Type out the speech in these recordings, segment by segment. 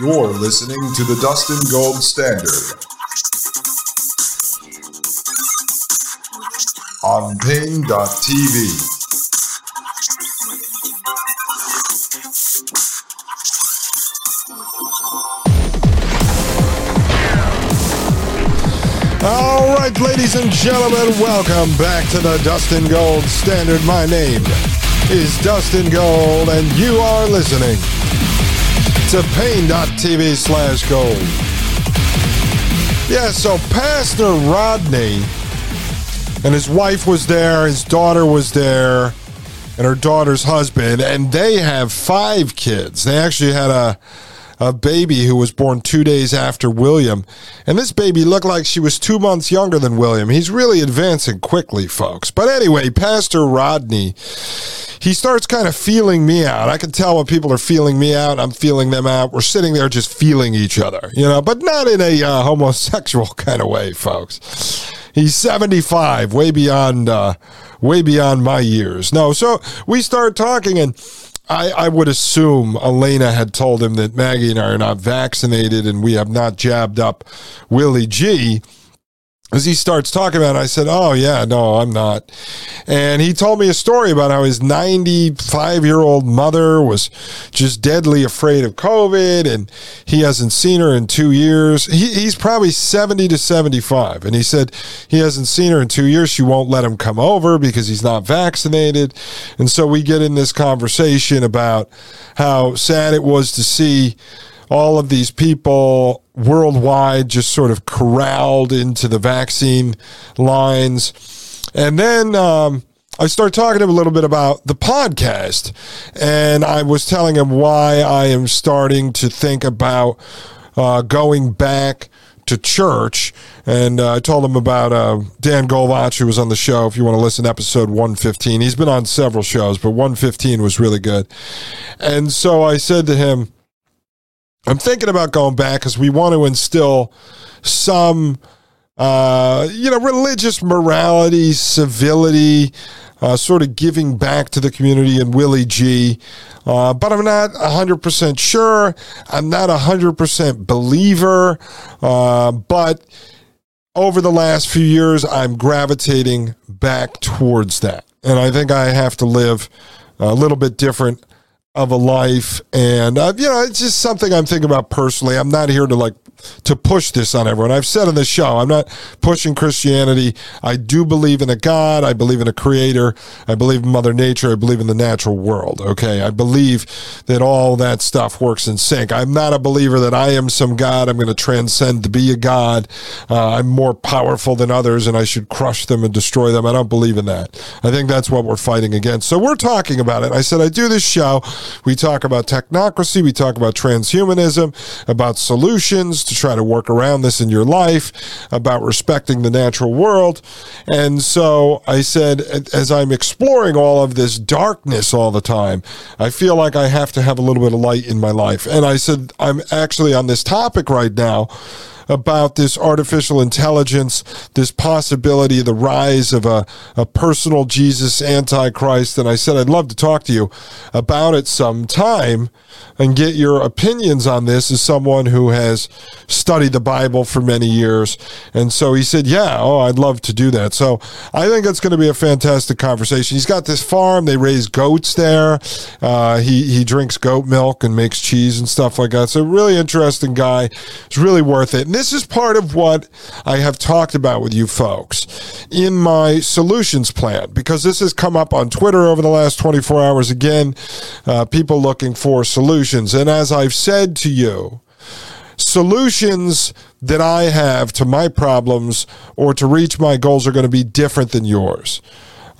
You're listening to the Dustin Gold Standard on Paine.tv. All right, ladies and gentlemen, welcome back to the Dustin Gold Standard. My name is Dustin Gold, and you are listening to paine.tv slash gold. Yeah, so Pastor Rodney and his wife was there, his daughter was there, and her daughter's husband, and they have five kids. They actually had a a baby who was born two days after William. And this baby looked like she was two months younger than William. He's really advancing quickly, folks. But anyway, Pastor Rodney, he starts kind of feeling me out. I can tell when people are feeling me out, I'm feeling them out. We're sitting there just feeling each other, you know, but not in a uh, homosexual kind of way, folks. He's 75, way beyond, uh, way beyond my years. No, so we start talking and I, I would assume Elena had told him that Maggie and I are not vaccinated and we have not jabbed up Willie G as he starts talking about it, I said, Oh, yeah, no, I'm not. And he told me a story about how his 95 year old mother was just deadly afraid of COVID and he hasn't seen her in two years. He, he's probably 70 to 75. And he said he hasn't seen her in two years. She won't let him come over because he's not vaccinated. And so we get in this conversation about how sad it was to see all of these people worldwide just sort of corralled into the vaccine lines. And then um, I started talking to him a little bit about the podcast. And I was telling him why I am starting to think about uh, going back to church. And uh, I told him about uh, Dan Golvach, who was on the show. If you want to listen to episode 115, he's been on several shows, but 115 was really good. And so I said to him, I'm thinking about going back because we want to instill some, uh, you know, religious morality, civility, uh, sort of giving back to the community and Willie G. Uh, but I'm not 100% sure. I'm not 100% believer. Uh, but over the last few years, I'm gravitating back towards that. And I think I have to live a little bit different of a life and uh, you know it's just something i'm thinking about personally. I'm not here to like to push this on everyone. I've said on the show i'm not pushing christianity. I do believe in a god. I believe in a creator. I believe in mother nature. I believe in the natural world okay? I believe that all that stuff works in sync. I'm not a believer that i am some god. I'm going to transcend to be a god. Uh, i'm more powerful than others and i should crush them and destroy them. I don't believe in that. I think that's what we're fighting against. So we're talking about it. I said i do this show we talk about technocracy, we talk about transhumanism, about solutions to try to work around this in your life, about respecting the natural world. And so I said, as I'm exploring all of this darkness all the time, I feel like I have to have a little bit of light in my life. And I said, I'm actually on this topic right now about this artificial intelligence, this possibility, the rise of a, a personal Jesus Antichrist. And I said, I'd love to talk to you about it sometime and get your opinions on this as someone who has studied the Bible for many years. And so he said, Yeah, oh, I'd love to do that. So I think it's going to be a fantastic conversation. He's got this farm, they raise goats there. Uh, he, he drinks goat milk and makes cheese and stuff like that. So, really interesting guy. It's really worth it. And this is part of what I have talked about with you folks in my solutions plan because this has come up on Twitter over the last 24 hours again. Uh, people looking for solutions. And as I've said to you, solutions that I have to my problems or to reach my goals are going to be different than yours.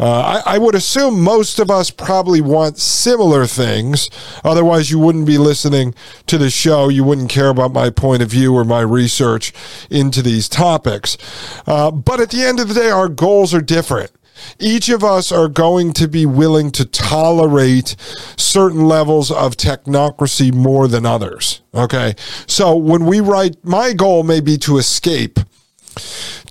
Uh, I, I, would assume most of us probably want similar things. Otherwise, you wouldn't be listening to the show. You wouldn't care about my point of view or my research into these topics. Uh, but at the end of the day, our goals are different each of us are going to be willing to tolerate certain levels of technocracy more than others. Okay. So when we write, my goal may be to escape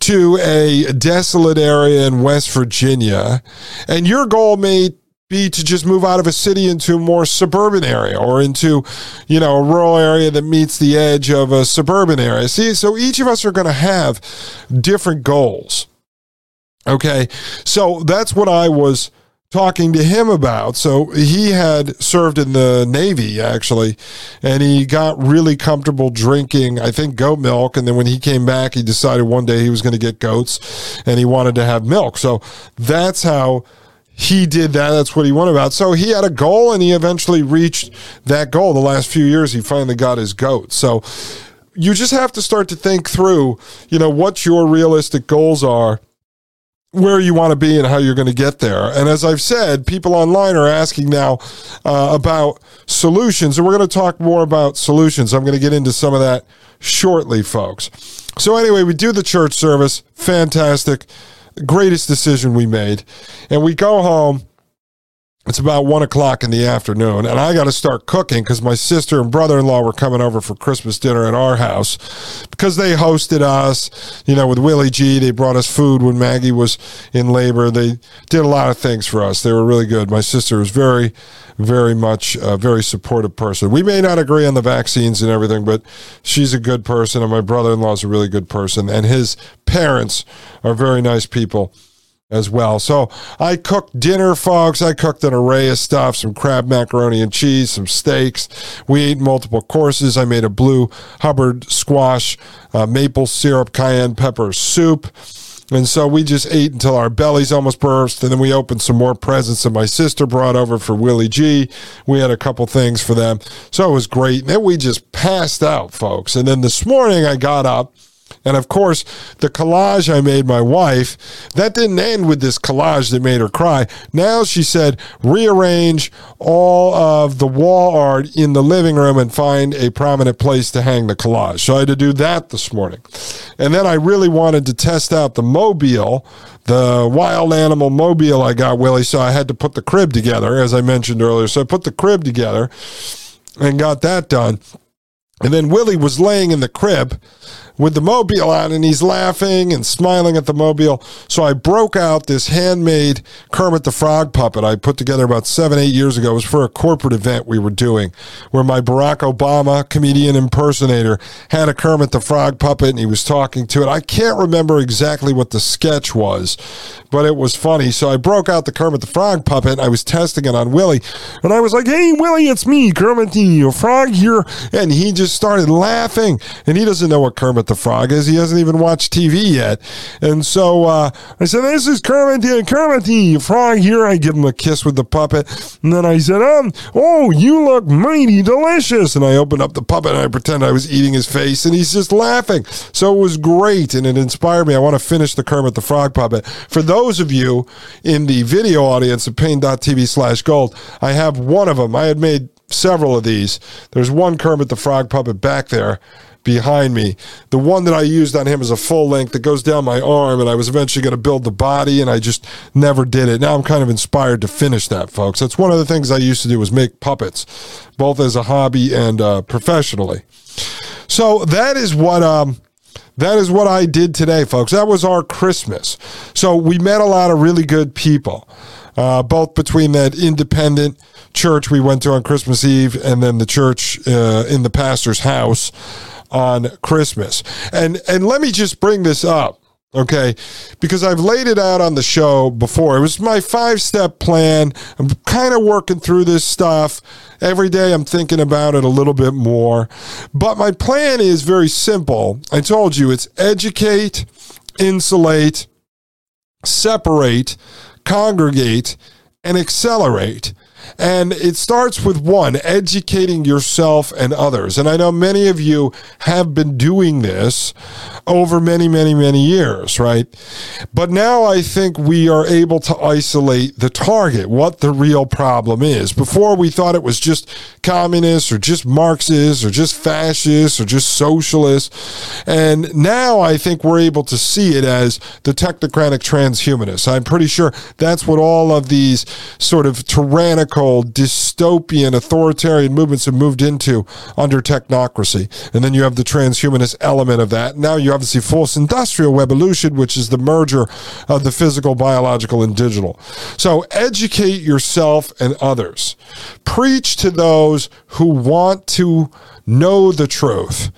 to a desolate area in West Virginia, and your goal may be to just move out of a city into a more suburban area or into, you know, a rural area that meets the edge of a suburban area. See, so each of us are going to have different goals. Okay. So that's what I was talking to him about. So he had served in the Navy actually, and he got really comfortable drinking, I think, goat milk. And then when he came back, he decided one day he was going to get goats and he wanted to have milk. So that's how he did that. That's what he went about. So he had a goal and he eventually reached that goal. The last few years, he finally got his goat. So you just have to start to think through, you know, what your realistic goals are where you want to be and how you're going to get there. And as I've said, people online are asking now uh, about solutions, and we're going to talk more about solutions. I'm going to get into some of that shortly, folks. So, anyway, we do the church service. Fantastic. Greatest decision we made. And we go home it's about one o'clock in the afternoon, and I got to start cooking because my sister and brother in law were coming over for Christmas dinner at our house because they hosted us, you know, with Willie G. They brought us food when Maggie was in labor. They did a lot of things for us. They were really good. My sister was very, very much a very supportive person. We may not agree on the vaccines and everything, but she's a good person, and my brother in law is a really good person, and his parents are very nice people as well. So I cooked dinner, folks. I cooked an array of stuff some crab macaroni and cheese, some steaks. We ate multiple courses. I made a blue Hubbard squash, uh, maple syrup, cayenne pepper soup. And so we just ate until our bellies almost burst. And then we opened some more presents that my sister brought over for Willie G. We had a couple things for them. So it was great. And then we just passed out, folks. And then this morning I got up and of course, the collage I made my wife, that didn't end with this collage that made her cry. Now she said, rearrange all of the wall art in the living room and find a prominent place to hang the collage. So I had to do that this morning. And then I really wanted to test out the mobile, the wild animal mobile I got, Willie. So I had to put the crib together, as I mentioned earlier. So I put the crib together and got that done. And then Willie was laying in the crib with the mobile on and he's laughing and smiling at the mobile. So I broke out this handmade Kermit the Frog puppet I put together about seven, eight years ago. It was for a corporate event we were doing where my Barack Obama comedian impersonator had a Kermit the Frog puppet and he was talking to it. I can't remember exactly what the sketch was, but it was funny. So I broke out the Kermit the Frog puppet I was testing it on Willie. And I was like, hey, Willie, it's me, Kermit the Frog here. And he just started laughing. And he doesn't know what Kermit the Frog is. He hasn't even watched TV yet. And so uh, I said, This is Kermit the Kermit the Frog here. I give him a kiss with the puppet. And then I said, um, Oh, you look mighty delicious. And I opened up the puppet and I pretend I was eating his face. And he's just laughing. So it was great. And it inspired me. I want to finish the Kermit the Frog puppet. For those of you in the video audience of paine.tv slash gold, I have one of them. I had made several of these. There's one Kermit the Frog puppet back there behind me. The one that I used on him is a full length that goes down my arm, and I was eventually going to build the body, and I just never did it. Now I'm kind of inspired to finish that, folks. That's one of the things I used to do was make puppets, both as a hobby and uh, professionally. So that is what um, that is what I did today, folks. That was our Christmas. So we met a lot of really good people, uh, both between that independent church we went to on Christmas Eve and then the church uh, in the pastor's house on Christmas. And and let me just bring this up okay? Because I've laid it out on the show before. It was my five step plan. I'm kind of working through this stuff. Every day I'm thinking about it a little bit more. But my plan is very simple. I told you it's educate, insulate, separate, congregate, and accelerate. And it starts with one, educating yourself and others. And I know many of you have been doing this over many, many, many years, right? But now I think we are able to isolate the target, what the real problem is. Before we thought it was just communists or just Marxists or just fascists or just socialists. And now I think we're able to see it as the technocratic transhumanists. I'm pretty sure that's what all of these sort of tyrannical, dystopian, authoritarian movements have moved into under technocracy. And then you have the transhumanist element of that. Now you obviously fourth industrial revolution, which is the merger of the physical, biological, and digital. So educate yourself and others. Preach to those who want to know the truth.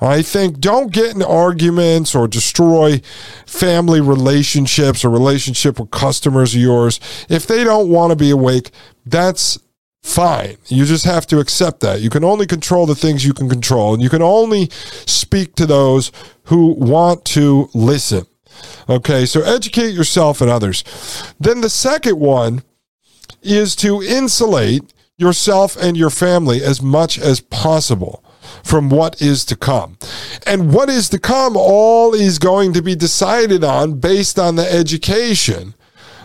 I think don't get in arguments or destroy family relationships or relationship with customers of yours. If they don't want to be awake, that's fine. You just have to accept that. You can only control the things you can control, and you can only speak to those who want to listen. Okay, so educate yourself and others. Then the second one is to insulate yourself and your family as much as possible from what is to come. And what is to come all is going to be decided on based on the education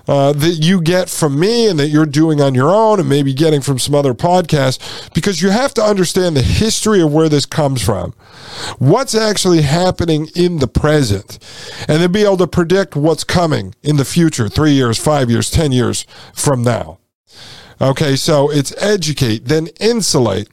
uh, that you get from me and that you're doing on your own and maybe getting from some other podcasts because you have to understand the history of where this comes from, what's actually happening in the present, and then be able to predict what's coming in the future three years, five years, 10 years from now. Okay, so it's educate, then insulate.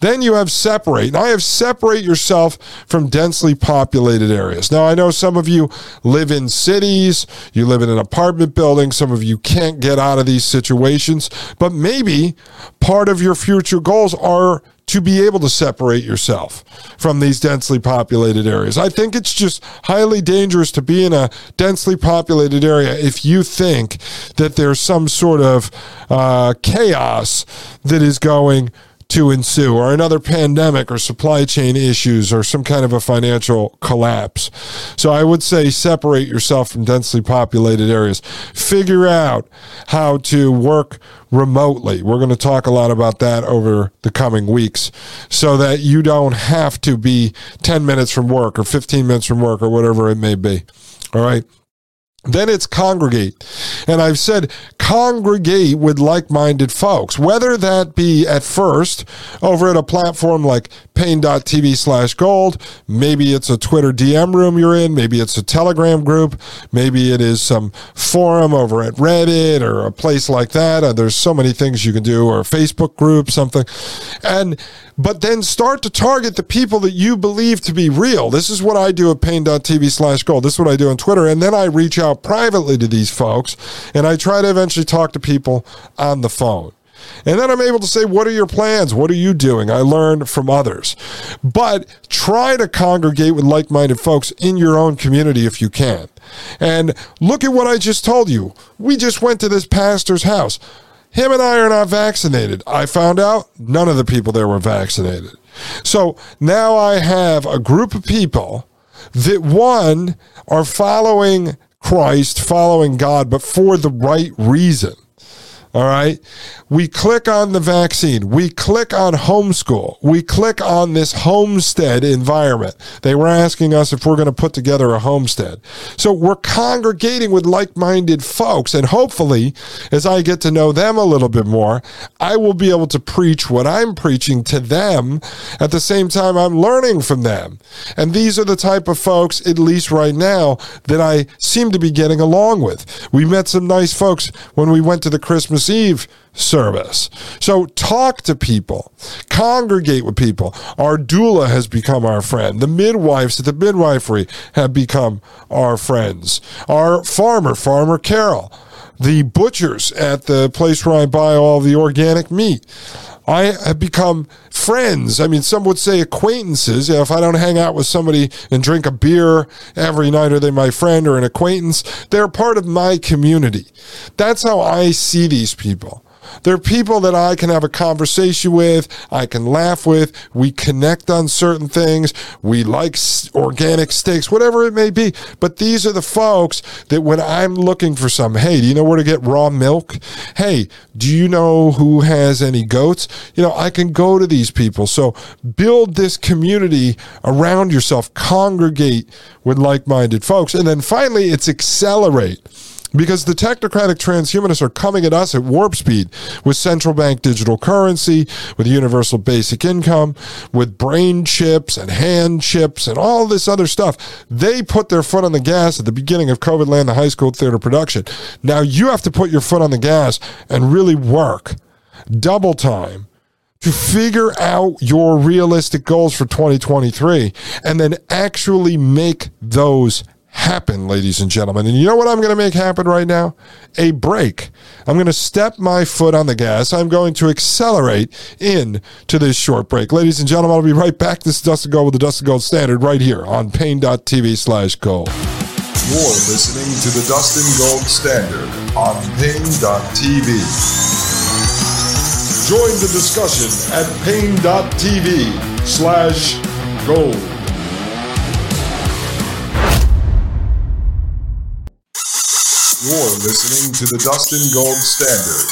Then you have separate. And I have separate yourself from densely populated areas. Now, I know some of you live in cities, you live in an apartment building, some of you can't get out of these situations, but maybe part of your future goals are to be able to separate yourself from these densely populated areas. I think it's just highly dangerous to be in a densely populated area if you think that there's some sort of uh, chaos that is going to ensue, or another pandemic, or supply chain issues, or some kind of a financial collapse. So I would say separate yourself from densely populated areas. Figure out how to work remotely. We're going to talk a lot about that over the coming weeks so that you don't have to be 10 minutes from work or 15 minutes from work or whatever it may be. All right. Then it's congregate. And I've said congregate with like minded folks, whether that be at first over at a platform like paine.tv slash gold. Maybe it's a Twitter DM room you're in. Maybe it's a Telegram group. Maybe it is some forum over at Reddit or a place like that. There's so many things you can do, or a Facebook group, something. And but then start to target the people that you believe to be real. This is what I do at paine.tv slash gold. This is what I do on Twitter. And then I reach out privately to these folks and I try to eventually talk to people on the phone. And then I'm able to say, What are your plans? What are you doing? I learn from others. But try to congregate with like minded folks in your own community if you can. And look at what I just told you. We just went to this pastor's house. Him and I are not vaccinated. I found out none of the people there were vaccinated. So now I have a group of people that, one, are following Christ, following God, but for the right reason. All right. We click on the vaccine. We click on homeschool. We click on this homestead environment. They were asking us if we're going to put together a homestead. So we're congregating with like minded folks. And hopefully, as I get to know them a little bit more, I will be able to preach what I'm preaching to them at the same time I'm learning from them. And these are the type of folks, at least right now, that I seem to be getting along with. We met some nice folks when we went to the Christmas Christmas Eve service. So talk to people, congregate with people. Our doula has become our friend. The midwives at the midwifery have become our friends. Our farmer, Farmer Carol, the butchers at the place where I buy all the organic meat. I have become friends. I mean, some would say acquaintances. You know, if I don't hang out with somebody and drink a beer every night, are they my friend or an acquaintance? They're part of my community. That's how I see these people. They're people that I can have a conversation with, I can laugh with, we connect on certain things, we like organic steaks, whatever it may be. But these are the folks that when I'm looking for some, hey, do you know where to get raw milk? Hey, do you know who has any goats? You know, I can go to these people. So build this community around yourself, congregate with like minded folks. And then finally, it's accelerate because the technocratic transhumanists are coming at us at warp speed with central bank digital currency, with universal basic income, with brain chips and hand chips and all this other stuff. They put their foot on the gas at the beginning of COVID land, the high school theater production. Now you have to put your foot on the gas and really work double time to figure out your realistic goals for 2023 and then actually make those happen, ladies and gentlemen. And you know what I'm going to make happen right now? A break. I'm going to step my foot on the gas. I'm going to accelerate in to this short break. Ladies and gentlemen, I'll be right back. This is Dustin Gold with the Dustin Gold Standard right here on Paine.tv slash gold. You're listening to the Dustin Gold Standard on Paine.tv. Join the discussion at Paine.tv slash gold. You're listening to the Dustin Gold Standard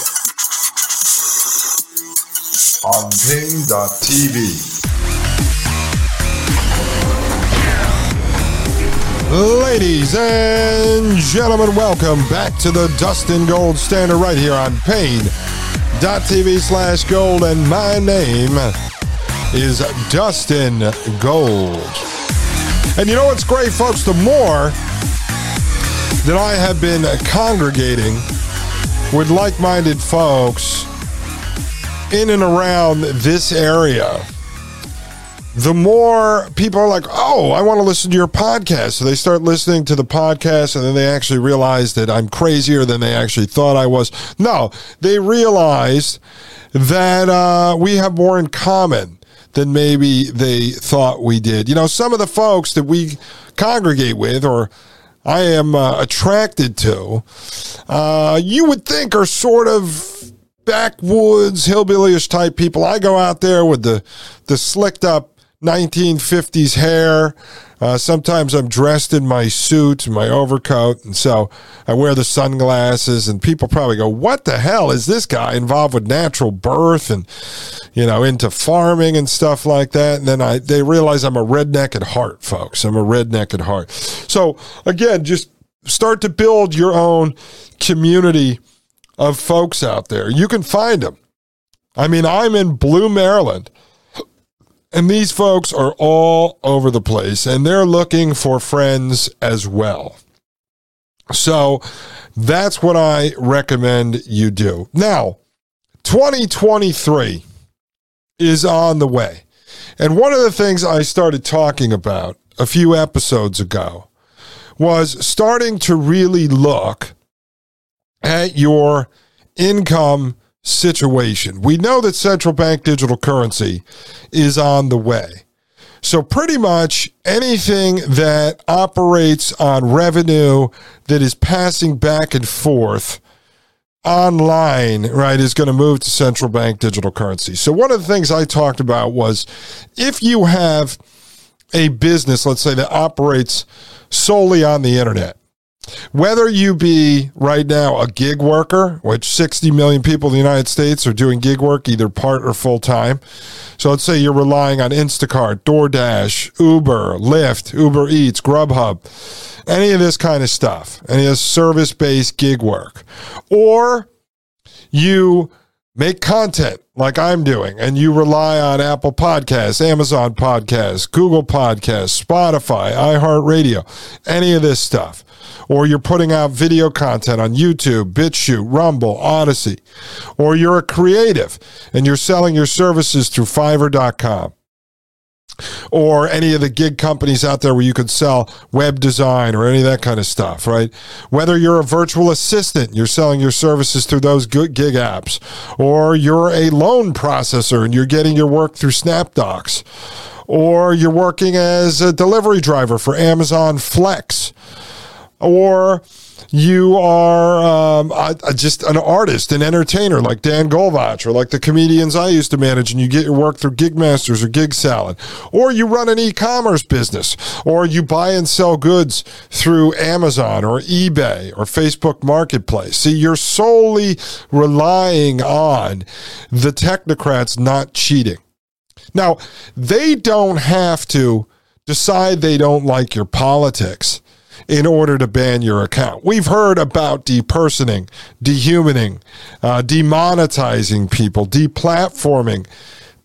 on Paine.tv. Ladies and gentlemen, welcome back to the Dustin Gold Standard right here on Paine.tv slash gold. And my name is Dustin Gold. And you know what's great, folks? The more that I have been congregating with like minded folks in and around this area, the more people are like, oh, I want to listen to your podcast. So they start listening to the podcast and then they actually realize that I'm crazier than they actually thought I was. No, they realized that uh, we have more in common than maybe they thought we did. You know, some of the folks that we congregate with or I am uh, attracted to, uh, you would think are sort of backwoods, hillbillyish type people. I go out there with the, the slicked up 1950s hair. Uh, sometimes I'm dressed in my suit and my overcoat, and so I wear the sunglasses. And people probably go, "What the hell is this guy involved with natural birth and you know into farming and stuff like that?" And then I they realize I'm a redneck at heart, folks. I'm a redneck at heart. So again, just start to build your own community of folks out there. You can find them. I mean, I'm in Blue, Maryland. And these folks are all over the place and they're looking for friends as well. So that's what I recommend you do. Now, 2023 is on the way. And one of the things I started talking about a few episodes ago was starting to really look at your income situation. We know that central bank digital currency is on the way. So, pretty much anything that operates on revenue that is passing back and forth online, right, is going to move to central bank digital currency. So, one of the things I talked about was if you have a business, let's say, that operates solely on the internet, whether you be right now a gig worker, which 60 million people in the United States are doing gig work, either part or full time. So let's say you're relying on Instacart, DoorDash, Uber, Lyft, Uber Eats, Grubhub, any of this kind of stuff, any of service based gig work. Or you make content like I'm doing, and you rely on Apple Podcasts, Amazon Podcasts, Google Podcasts, Spotify, iHeartRadio, any of this stuff, or you're putting out video content on YouTube, BitChute, Rumble, Odysee, or you're a creative and you're selling your services through Fiverr.com or any of the gig companies out there where you could sell web design or any of that kind of stuff, right? Whether you're a virtual assistant, you're selling your services through those good gig apps, or you're a loan processor and you're getting your work through SnapDocs, or you're working as a delivery driver for Amazon Flex, or you are um, just an artist, an entertainer like Dan Golvach or like the comedians I used to manage, and you get your work through Gigmasters or Gig Salad, or you run an e-commerce business, or you buy and sell goods through Amazon or eBay or Facebook Marketplace. See, you're solely relying on the technocrats not cheating. Now, they don't have to decide they don't like your politics in order to ban your account. We've heard about depersoning, dehumaning, uh, demonetizing people, deplatforming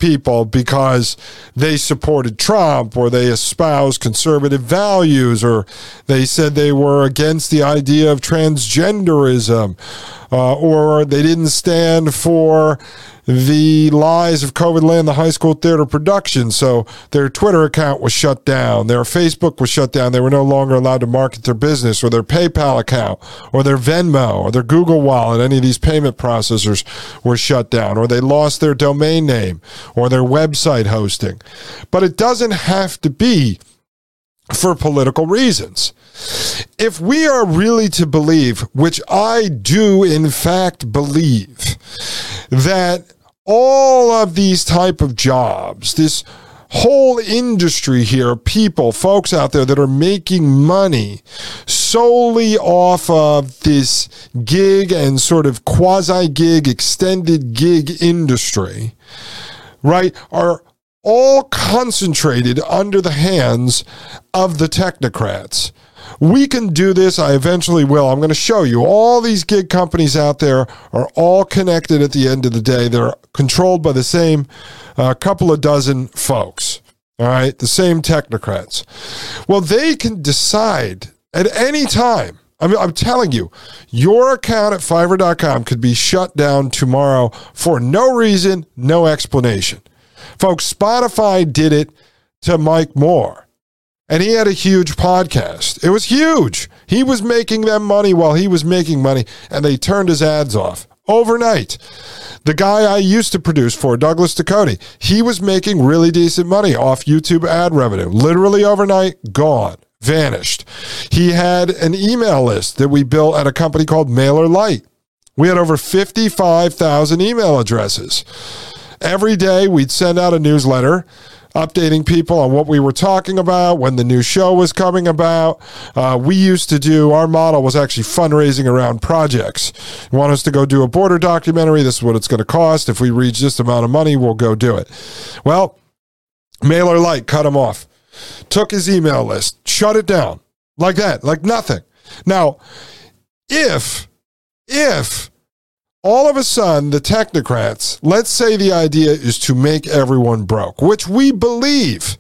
people because they supported Trump or they espoused conservative values or they said they were against the idea of transgenderism uh, or they didn't stand for the lies of COVID land the high school theater production. So their Twitter account was shut down. Their Facebook was shut down. They were no longer allowed to market their business or their PayPal account or their Venmo or their Google Wallet. Any of these payment processors were shut down or they lost their domain name or their website hosting. But it doesn't have to be for political reasons. If we are really to believe, which I do in fact believe, that all of these type of jobs, this whole industry here, people, folks out there that are making money solely off of this gig and sort of quasi gig, extended gig industry, right, are all concentrated under the hands of the technocrats. We can do this. I eventually will. I'm going to show you. All these gig companies out there are all connected at the end of the day. They're controlled by the same uh, couple of dozen folks. All right. The same technocrats. Well, they can decide at any time. I mean, I'm telling you, your account at fiverr.com could be shut down tomorrow for no reason, no explanation. Folks, Spotify did it to Mike Moore. And he had a huge podcast. It was huge. He was making them money while he was making money, and they turned his ads off overnight. The guy I used to produce for, Douglas Ducote, he was making really decent money off YouTube ad revenue. Literally overnight, gone, vanished. He had an email list that we built at a company called MailerLite. We had over 55,000 email addresses. Every day we'd send out a newsletter updating people on what we were talking about, when the new show was coming about. Uh, we used to do, our model was actually fundraising around projects. You want us to go do a border documentary? This is what it's going to cost. If we reach this amount of money, we'll go do it. Well, MailerLite cut him off, took his email list, shut it down like that, like nothing. Now, if, if, all of a sudden, the technocrats, let's say the idea is to make everyone broke, which we believe,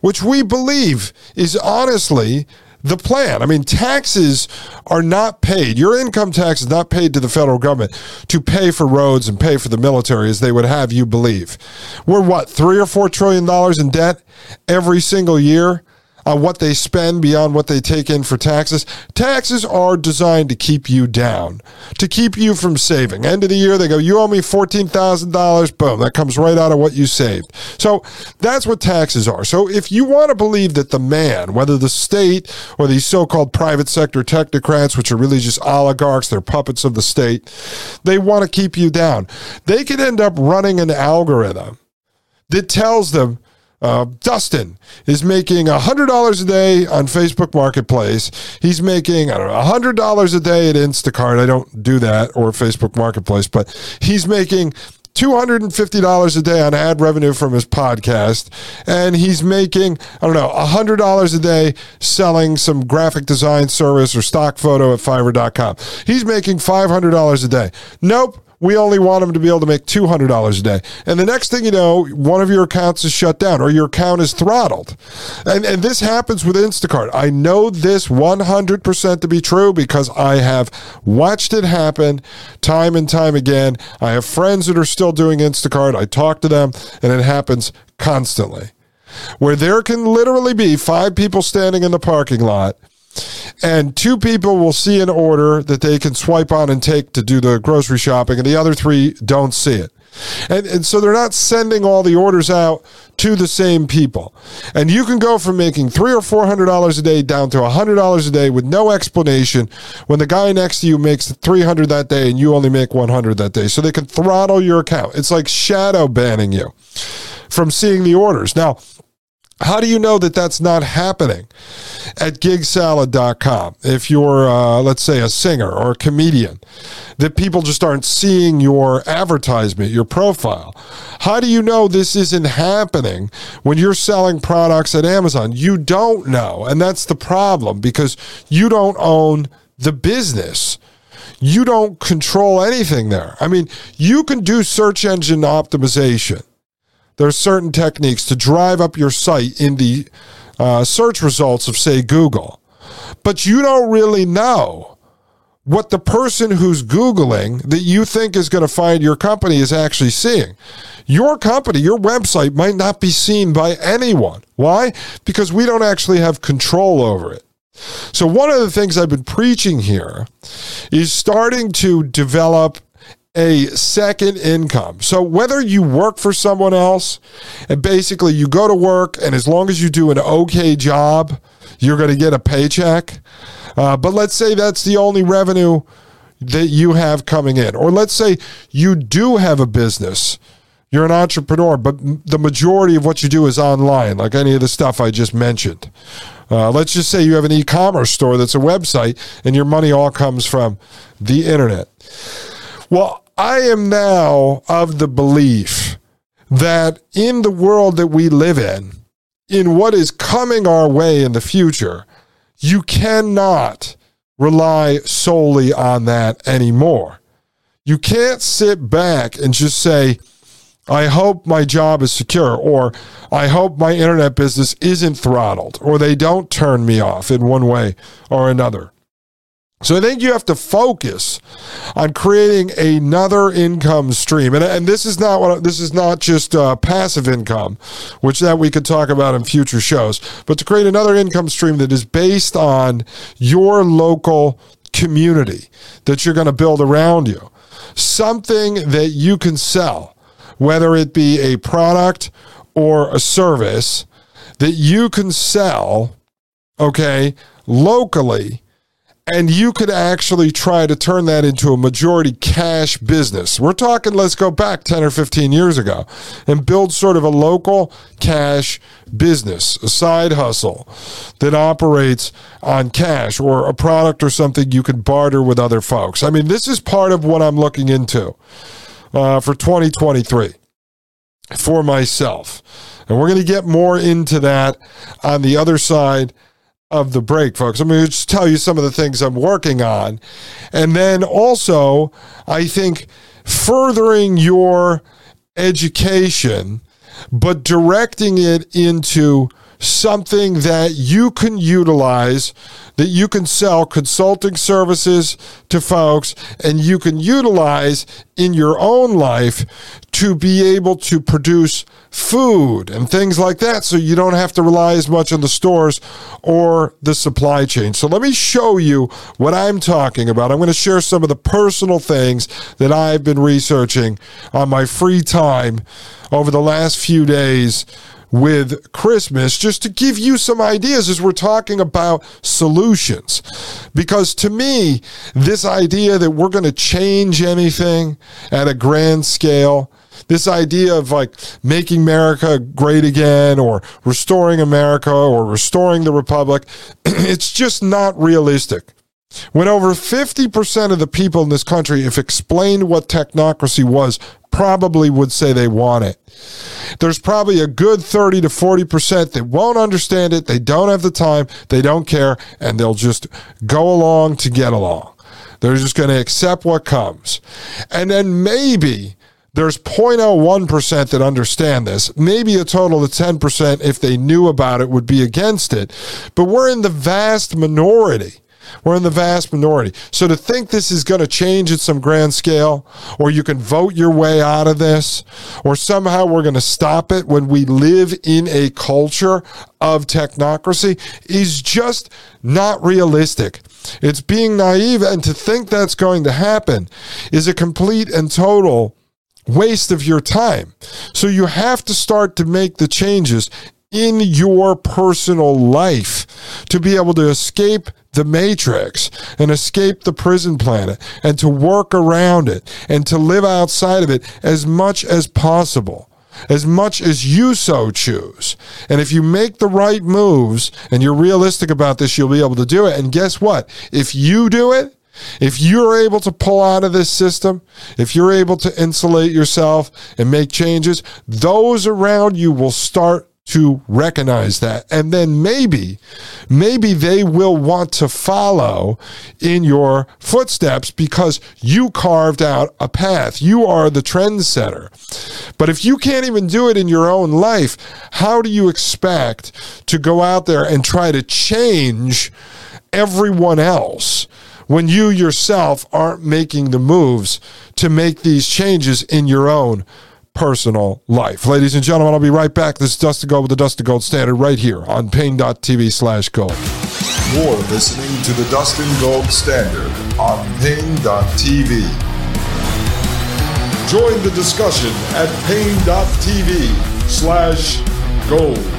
which we believe is honestly the plan. I mean, taxes are not paid. Your income tax is not paid to the federal government to pay for roads and pay for the military as they would have you believe. We're what, three or four trillion dollars in debt every single year? On what they spend beyond what they take in for taxes. Taxes are designed to keep you down, to keep you from saving. End of the year, they go, You owe me $14,000. Boom, that comes right out of what you saved. So that's what taxes are. So if you want to believe that the man, whether the state or these so called private sector technocrats, which are really just oligarchs, they're puppets of the state, they want to keep you down. They could end up running an algorithm that tells them uh, Dustin is making $100 a day on Facebook Marketplace. He's making, I don't know, $100 a day at Instacart. I don't do that or Facebook Marketplace, but he's making $250 a day on ad revenue from his podcast. And he's making, I don't know, $100 a day selling some graphic design service or stock photo at fiverr.com. He's making $500 a day. Nope we only want them to be able to make $200 a day. And the next thing you know, one of your accounts is shut down or your account is throttled. And, and this happens with Instacart. I know this 100% to be true because I have watched it happen time and time again. I have friends that are still doing Instacart. I talk to them, and it happens constantly. Where there can literally be five people standing in the parking lot and two people will see an order that they can swipe on and take to do the grocery shopping, and the other three don't see it. And, and so they're not sending all the orders out to the same people. And you can go from making three or four hundred dollars a day down to a hundred dollars a day with no explanation when the guy next to you makes three hundred that day and you only make one hundred that day. So they can throttle your account. It's like shadow banning you from seeing the orders. Now, how do you know that that's not happening at gigsalad.com? If you're, uh, let's say, a singer or a comedian, that people just aren't seeing your advertisement, your profile. How do you know this isn't happening when you're selling products at Amazon? You don't know. And that's the problem because you don't own the business you don't control anything there. I mean, you can do search engine optimization there are certain techniques to drive up your site in the uh, search results of, say, Google. But you don't really know what the person who's Googling that you think is going to find your company is actually seeing. Your company, your website might not be seen by anyone. Why? Because we don't actually have control over it. So, one of the things I've been preaching here is starting to develop a second income. So whether you work for someone else and basically you go to work and as long as you do an okay job, you're going to get a paycheck. Uh, but let's say that's the only revenue that you have coming in. Or let's say you do have a business. You're an entrepreneur, but the majority of what you do is online, like any of the stuff I just mentioned. Uh, let's just say you have an e commerce store that's a website and your money all comes from the internet. Well, I am now of the belief that in the world that we live in, in what is coming our way in the future, you cannot rely solely on that anymore. You can't sit back and just say, I hope my job is secure, or I hope my internet business isn't throttled, or they don't turn me off in one way or another. So I think you have to focus on creating another income stream, and and this is not what this is not just uh, passive income, which that we could talk about in future shows, but to create another income stream that is based on your local community that you're going to build around you, something that you can sell, whether it be a product or a service that you can sell, okay, locally and you could actually try to turn that into a majority cash business. We're talking, let's go back 10 or 15 years ago and build sort of a local cash business, a side hustle that operates on cash or a product or something you can barter with other folks. I mean, this is part of what I'm looking into uh, for 2023 for myself. And we're going to get more into that on the other side of the break, folks. I'm going to just tell you some of the things I'm working on. And then also, I think furthering your education, but directing it into something that you can utilize, that you can sell consulting services to folks, and you can utilize in your own life to be able to produce food and things like that so you don't have to rely as much on the stores or the supply chain. So let me show you what I'm talking about. I'm going to share some of the personal things that I've been researching on my free time over the last few days with Christmas just to give you some ideas as we're talking about solutions. Because to me, this idea that we're going to change anything at a grand scale, this idea of like making America great again or restoring America or restoring the Republic, it's just not realistic. When over 50% of the people in this country, if explained what technocracy was, probably would say they want it. There's probably a good 30 to 40% that won't understand it. They don't have the time. They don't care. And they'll just go along to get along. They're just going to accept what comes. And then maybe there's 0.01% that understand this. Maybe a total of 10% if they knew about it would be against it. But we're in the vast minority. We're in the vast minority. So to think this is going to change at some grand scale, or you can vote your way out of this, or somehow we're going to stop it when we live in a culture of technocracy is just not realistic. It's being naive, and to think that's going to happen is a complete and total waste of your time. So you have to start to make the changes in your personal life to be able to escape the matrix and escape the prison planet and to work around it and to live outside of it as much as possible. As much as you so choose. And if you make the right moves and you're realistic about this, you'll be able to do it. And guess what? If you do it, if you're able to pull out of this system, if you're able to insulate yourself and make changes, those around you will start to recognize that. And then maybe, maybe they will want to follow in your footsteps because you carved out a path. You are the trendsetter. But if you can't even do it in your own life, how do you expect to go out there and try to change everyone else? when you yourself aren't making the moves to make these changes in your own personal life. Ladies and gentlemen, I'll be right back. This is Dustin Gold with the Dustin Gold Standard right here on Paine.tv slash gold. You're listening to the Dustin Gold Standard on Paine.tv. Join the discussion at Paine.tv slash gold.